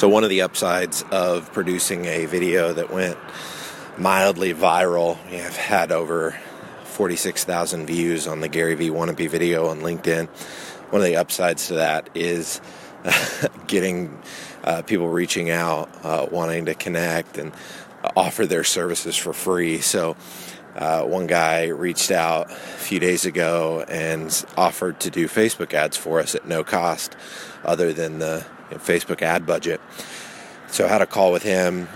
So, one of the upsides of producing a video that went mildly viral, have had over 46,000 views on the Gary V Wannabe video on LinkedIn. One of the upsides to that is getting uh, people reaching out, uh, wanting to connect and offer their services for free. So, uh, one guy reached out a few days ago and offered to do Facebook ads for us at no cost, other than the Facebook ad budget. So I had a call with him.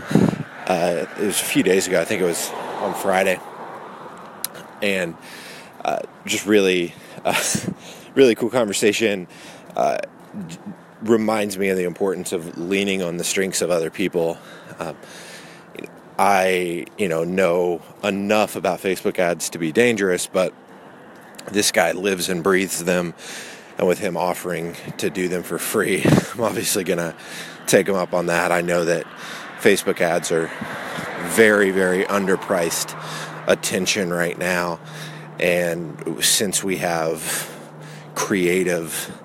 Uh, it was a few days ago. I think it was on Friday, and uh, just really, uh, really cool conversation. Uh, reminds me of the importance of leaning on the strengths of other people. Um, I, you know, know enough about Facebook ads to be dangerous, but this guy lives and breathes them. And with him offering to do them for free, I'm obviously going to take him up on that. I know that Facebook ads are very, very underpriced attention right now. And since we have creative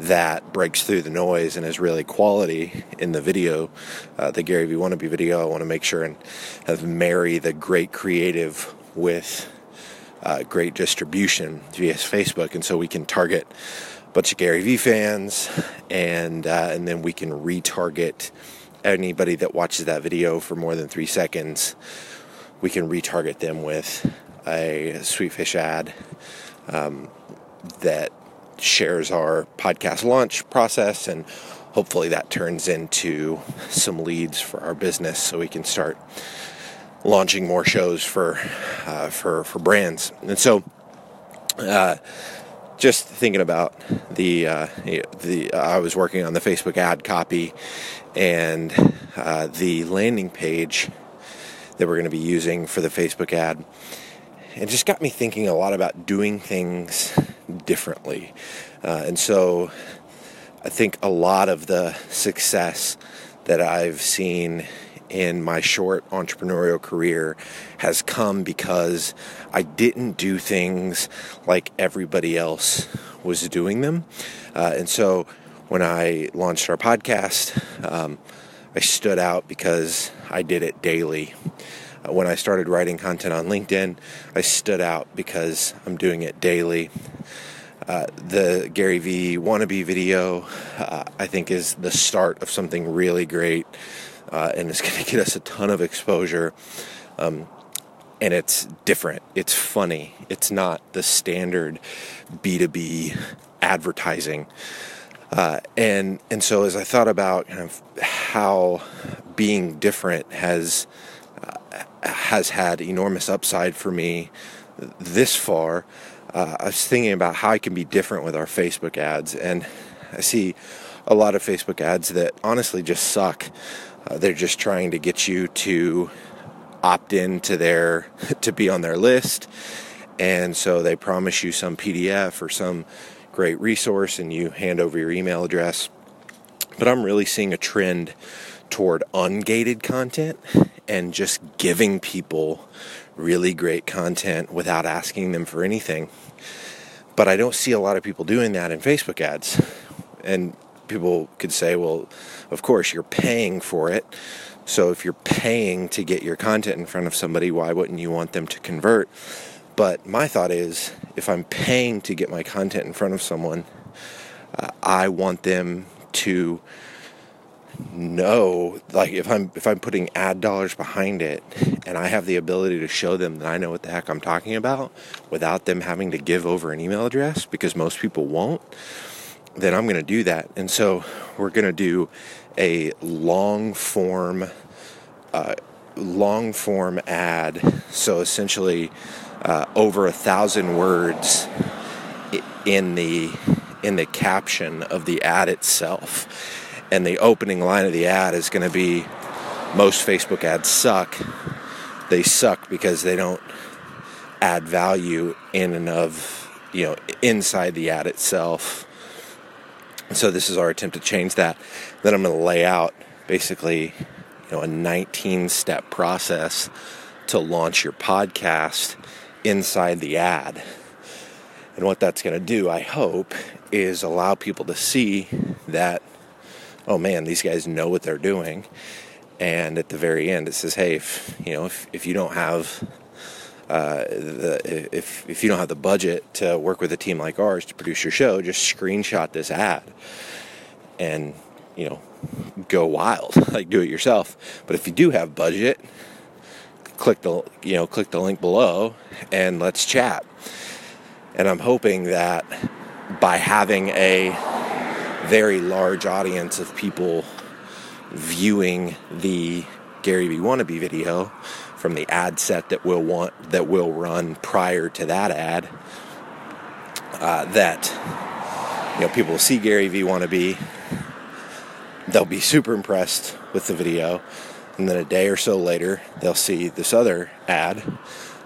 that breaks through the noise and is really quality in the video, uh, the Gary V Wannabe video. I want to make sure and have marry the great creative with uh, great distribution via Facebook, and so we can target a bunch of Gary V fans, and uh, and then we can retarget anybody that watches that video for more than three seconds. We can retarget them with a Sweetfish ad um, that shares our podcast launch process and hopefully that turns into some leads for our business so we can start launching more shows for uh, for for brands and so uh, just thinking about the uh, the I was working on the Facebook ad copy and uh, the landing page that we're going to be using for the Facebook ad it just got me thinking a lot about doing things differently. Uh, and so I think a lot of the success that I've seen in my short entrepreneurial career has come because I didn't do things like everybody else was doing them. Uh, and so when I launched our podcast, um, I stood out because I did it daily. Uh, when I started writing content on LinkedIn, I stood out because I'm doing it daily. Uh, the Gary V wannabe video, uh, I think, is the start of something really great, uh, and it's going to get us a ton of exposure. Um, and it's different. It's funny. It's not the standard B2B advertising. Uh, and and so as I thought about kind of how being different has uh, has had enormous upside for me this far. Uh, I was thinking about how I can be different with our Facebook ads, and I see a lot of Facebook ads that honestly just suck. Uh, they're just trying to get you to opt in to their to be on their list, and so they promise you some PDF or some great resource, and you hand over your email address. But I'm really seeing a trend toward ungated content and just giving people really great content without asking them for anything. But I don't see a lot of people doing that in Facebook ads. And people could say, well, of course, you're paying for it. So if you're paying to get your content in front of somebody, why wouldn't you want them to convert? But my thought is if I'm paying to get my content in front of someone, uh, I want them to know like if i'm if i'm putting ad dollars behind it and i have the ability to show them that i know what the heck i'm talking about without them having to give over an email address because most people won't then i'm going to do that and so we're going to do a long form uh, long form ad so essentially uh, over a thousand words in the in the caption of the ad itself and the opening line of the ad is going to be most Facebook ads suck. They suck because they don't add value in and of, you know, inside the ad itself. And so this is our attempt to change that. Then I'm going to lay out basically, you know, a 19 step process to launch your podcast inside the ad. And what that's going to do, I hope, is allow people to see that oh man, these guys know what they're doing. And at the very end, it says, hey, if you know, if, if you don't have the, if if you don't have the budget to work with a team like ours to produce your show, just screenshot this ad, and you know, go wild, like do it yourself. But if you do have budget, click the you know click the link below, and let's chat. And I'm hoping that by having a very large audience of people viewing the Gary Vee wannabe video from the ad set that we'll want that will run prior to that ad. Uh, that you know people will see Gary Vee wannabe, they'll be super impressed with the video, and then a day or so later they'll see this other ad,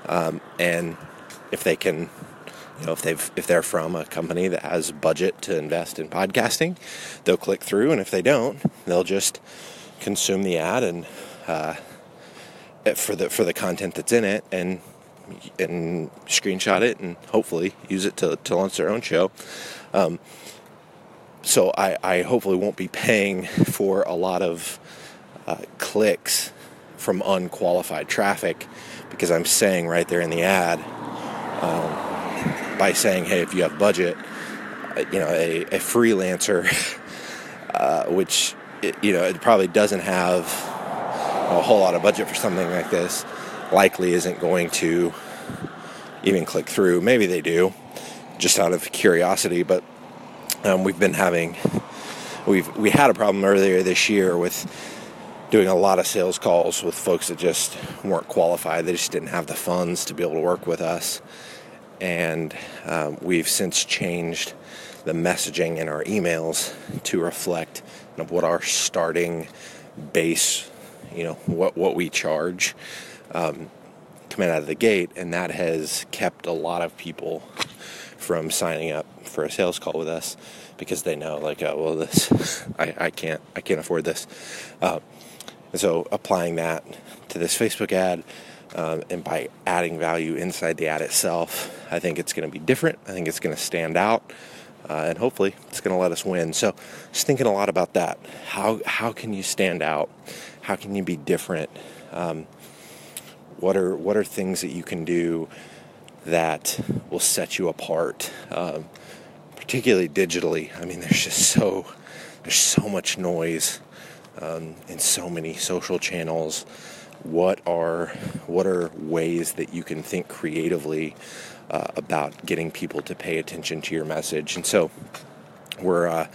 um, and if they can you know if they've if they're from a company that has budget to invest in podcasting they'll click through. And if they don't they'll just consume the ad and uh, for the for the content that's in it and and screenshot it and hopefully use it to, to launch their own show. Um, so I, I hopefully won't be paying for a lot of uh, clicks from unqualified traffic because I'm saying right there in the ad um, by saying, hey, if you have budget, uh, you know, a, a freelancer, uh, which, you know, it probably doesn't have a whole lot of budget for something like this, likely isn't going to even click through. Maybe they do, just out of curiosity, but um, we've been having, we've, we had a problem earlier this year with doing a lot of sales calls with folks that just weren't qualified. They just didn't have the funds to be able to work with us and um, we've since changed the messaging in our emails to reflect what our starting base, you know, what what we charge um, coming out of the gate, and that has kept a lot of people from signing up for a sales call with us because they know like oh well this I, I can't I can't afford this uh, and so applying that to this Facebook ad um, and by adding value inside the ad itself, I think it's going to be different. I think it's going to stand out. Uh, and hopefully it's going to let us win. So, just thinking a lot about that. How how can you stand out? How can you be different? Um, what are what are things that you can do that will set you apart? Um, particularly digitally. I mean, there's just so there's so much noise um, in so many social channels what are what are ways that you can think creatively uh, about getting people to pay attention to your message and so we're uh,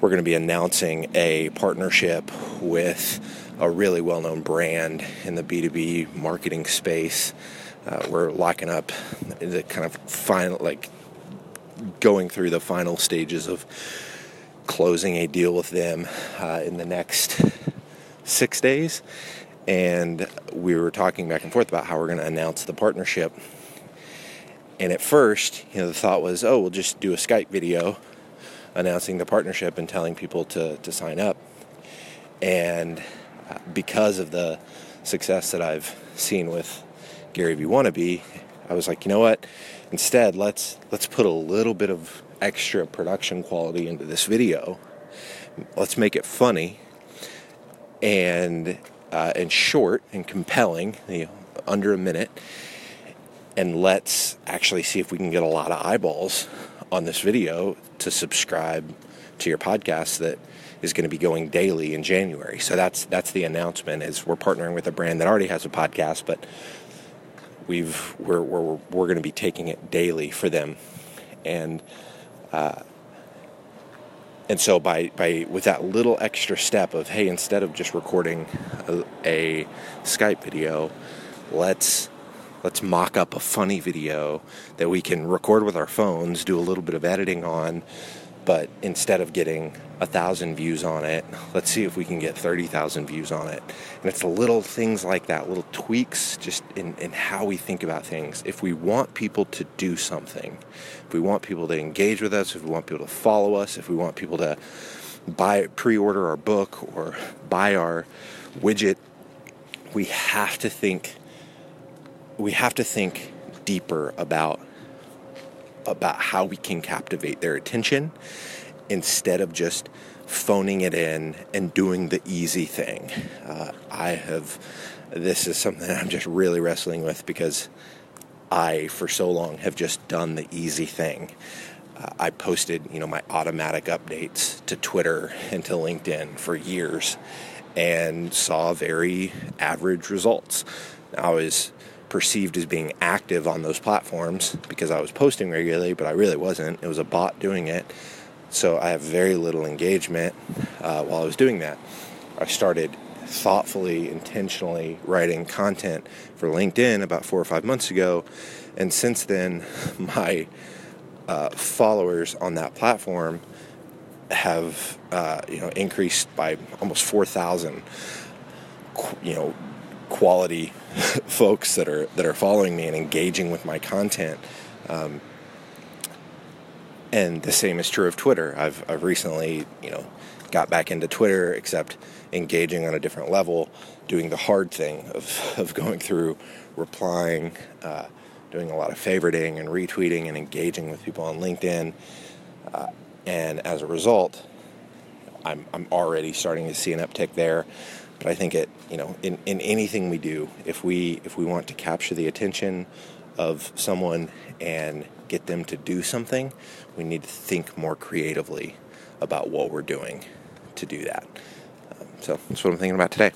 we're going to be announcing a partnership with a really well-known brand in the B2B marketing space uh, we're locking up the kind of final like going through the final stages of closing a deal with them uh, in the next six days and we were talking back and forth about how we're going to announce the partnership. And at first, you know, the thought was, oh, we'll just do a Skype video announcing the partnership and telling people to, to sign up. And uh, because of the success that I've seen with Gary Vee Wannabe, I was like, you know what? Instead, let's let's put a little bit of extra production quality into this video. Let's make it funny and uh, and short and compelling, you know, under a minute. And let's actually see if we can get a lot of eyeballs on this video to subscribe to your podcast that is going to be going daily in January. So that's that's the announcement. Is we're partnering with a brand that already has a podcast, but we've we're we're we're going to be taking it daily for them, and uh, and so by, by with that little extra step of hey instead of just recording a, a, skype video let's let's mock up a funny video that we can record with our phones do a little bit of editing on but instead of getting a thousand views on it, let's see if we can get 30,000 views on it. And it's little things like that, little tweaks just in, in how we think about things. If we want people to do something, if we want people to engage with us, if we want people to follow us, if we want people to buy, pre order our book or buy our widget, we have to think, we have to think deeper about about how we can captivate their attention instead of just phoning it in and doing the easy thing. Uh, I have, this is something I'm just really wrestling with because I, for so long, have just done the easy thing. Uh, I posted, you know, my automatic updates to Twitter and to LinkedIn for years and saw very average results. I was perceived as being active on those platforms because I was posting regularly, but I really wasn't. It was a bot doing it. So I have very little engagement uh, while I was doing that. I started thoughtfully, intentionally writing content for LinkedIn about four or five months ago. And since then, my uh, followers on that platform have uh, you know increased by almost 4,000 you know quality folks that are that are following me and engaging with my content. Um, and the same is true of Twitter. I've, I've recently you know got back into Twitter except engaging on a different level doing the hard thing of, of going through replying uh, doing a lot of favoriting and retweeting and engaging with people on LinkedIn. Uh, and as a result, I'm, I'm already starting to see an uptick there. But I think it, you know, in, in anything we do, if we if we want to capture the attention of someone and get them to do something, we need to think more creatively about what we're doing to do that. Um, so that's what I'm thinking about today.